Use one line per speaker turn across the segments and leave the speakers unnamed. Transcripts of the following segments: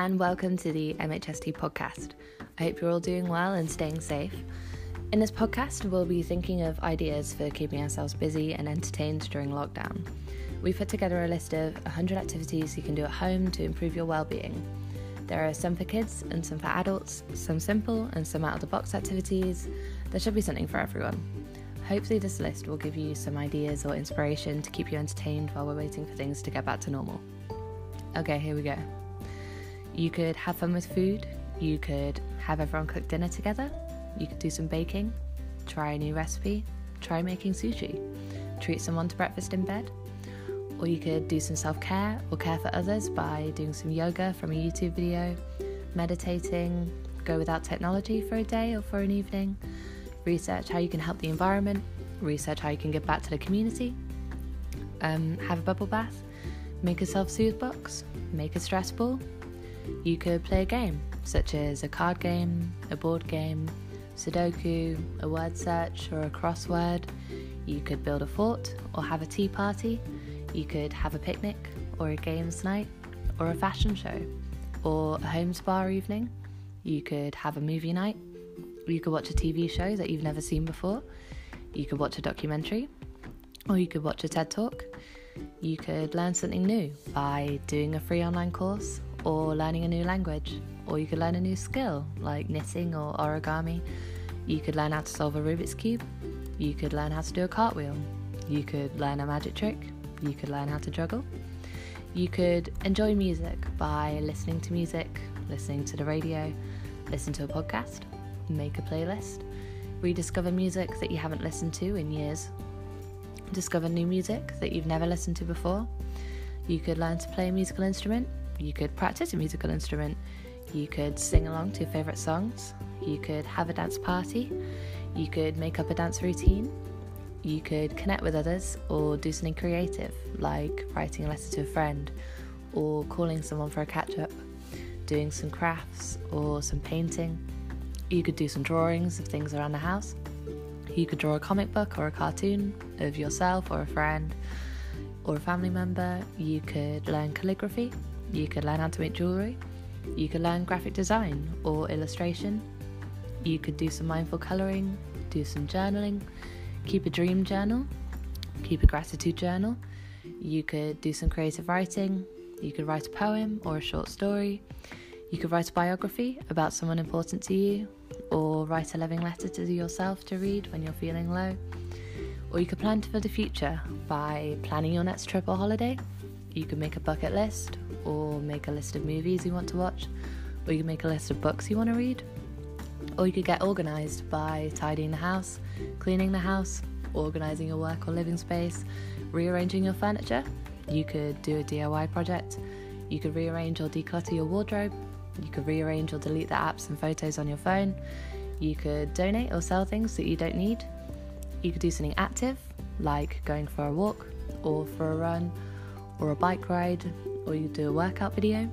and welcome to the MHST podcast. I hope you're all doing well and staying safe. In this podcast, we'll be thinking of ideas for keeping ourselves busy and entertained during lockdown. We've put together a list of 100 activities you can do at home to improve your well-being. There are some for kids and some for adults, some simple and some out of the box activities. There should be something for everyone. Hopefully, this list will give you some ideas or inspiration to keep you entertained while we're waiting for things to get back to normal. Okay, here we go. You could have fun with food, you could have everyone cook dinner together, you could do some baking, try a new recipe, try making sushi, treat someone to breakfast in bed, or you could do some self care or care for others by doing some yoga from a YouTube video, meditating, go without technology for a day or for an evening, research how you can help the environment, research how you can give back to the community, um, have a bubble bath, make a self soothe box, make a stress ball, you could play a game, such as a card game, a board game, Sudoku, a word search, or a crossword. You could build a fort or have a tea party. You could have a picnic or a games night or a fashion show or a home spa evening. You could have a movie night. You could watch a TV show that you've never seen before. You could watch a documentary or you could watch a TED Talk. You could learn something new by doing a free online course or learning a new language, or you could learn a new skill like knitting or origami. You could learn how to solve a Rubik's Cube. You could learn how to do a cartwheel. You could learn a magic trick. You could learn how to juggle. You could enjoy music by listening to music, listening to the radio, listen to a podcast, make a playlist, rediscover music that you haven't listened to in years, discover new music that you've never listened to before. You could learn to play a musical instrument you could practice a musical instrument, you could sing along to your favourite songs, you could have a dance party, you could make up a dance routine, you could connect with others or do something creative like writing a letter to a friend or calling someone for a catch up, doing some crafts or some painting. You could do some drawings of things around the house. You could draw a comic book or a cartoon of yourself or a friend or a family member. You could learn calligraphy you could learn how to make jewellery. You could learn graphic design or illustration. You could do some mindful colouring, do some journaling, keep a dream journal, keep a gratitude journal. You could do some creative writing. You could write a poem or a short story. You could write a biography about someone important to you, or write a loving letter to yourself to read when you're feeling low. Or you could plan for the future by planning your next trip or holiday. You could make a bucket list or make a list of movies you want to watch, or you can make a list of books you want to read, or you could get organised by tidying the house, cleaning the house, organising your work or living space, rearranging your furniture. You could do a DIY project, you could rearrange or declutter your wardrobe, you could rearrange or delete the apps and photos on your phone, you could donate or sell things that you don't need, you could do something active, like going for a walk or for a run or a bike ride or you do a workout video.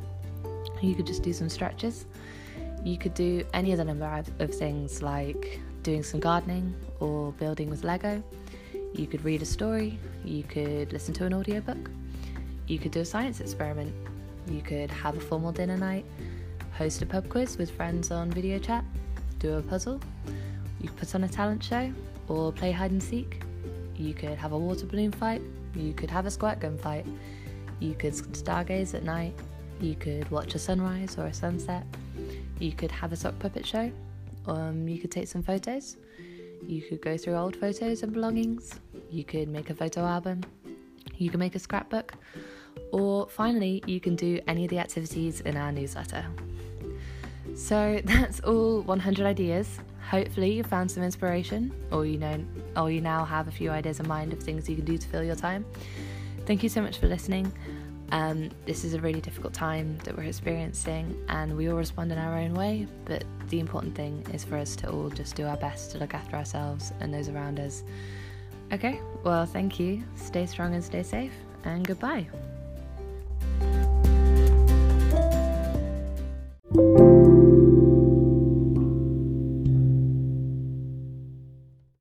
You could just do some stretches. You could do any other number of things like doing some gardening or building with Lego. You could read a story. You could listen to an audiobook. You could do a science experiment. You could have a formal dinner night, host a pub quiz with friends on video chat, do a puzzle. You could put on a talent show or play hide and seek. You could have a water balloon fight. You could have a squirt gun fight. You could stargaze at night. You could watch a sunrise or a sunset. You could have a sock puppet show. Um, you could take some photos. You could go through old photos and belongings. You could make a photo album. You can make a scrapbook. Or finally, you can do any of the activities in our newsletter. So that's all 100 ideas. Hopefully, you found some inspiration, or you know, or you now have a few ideas in mind of things you can do to fill your time. Thank you so much for listening. Um, this is a really difficult time that we're experiencing, and we all respond in our own way. But the important thing is for us to all just do our best to look after ourselves and those around us. Okay, well, thank you. Stay strong and stay safe, and goodbye.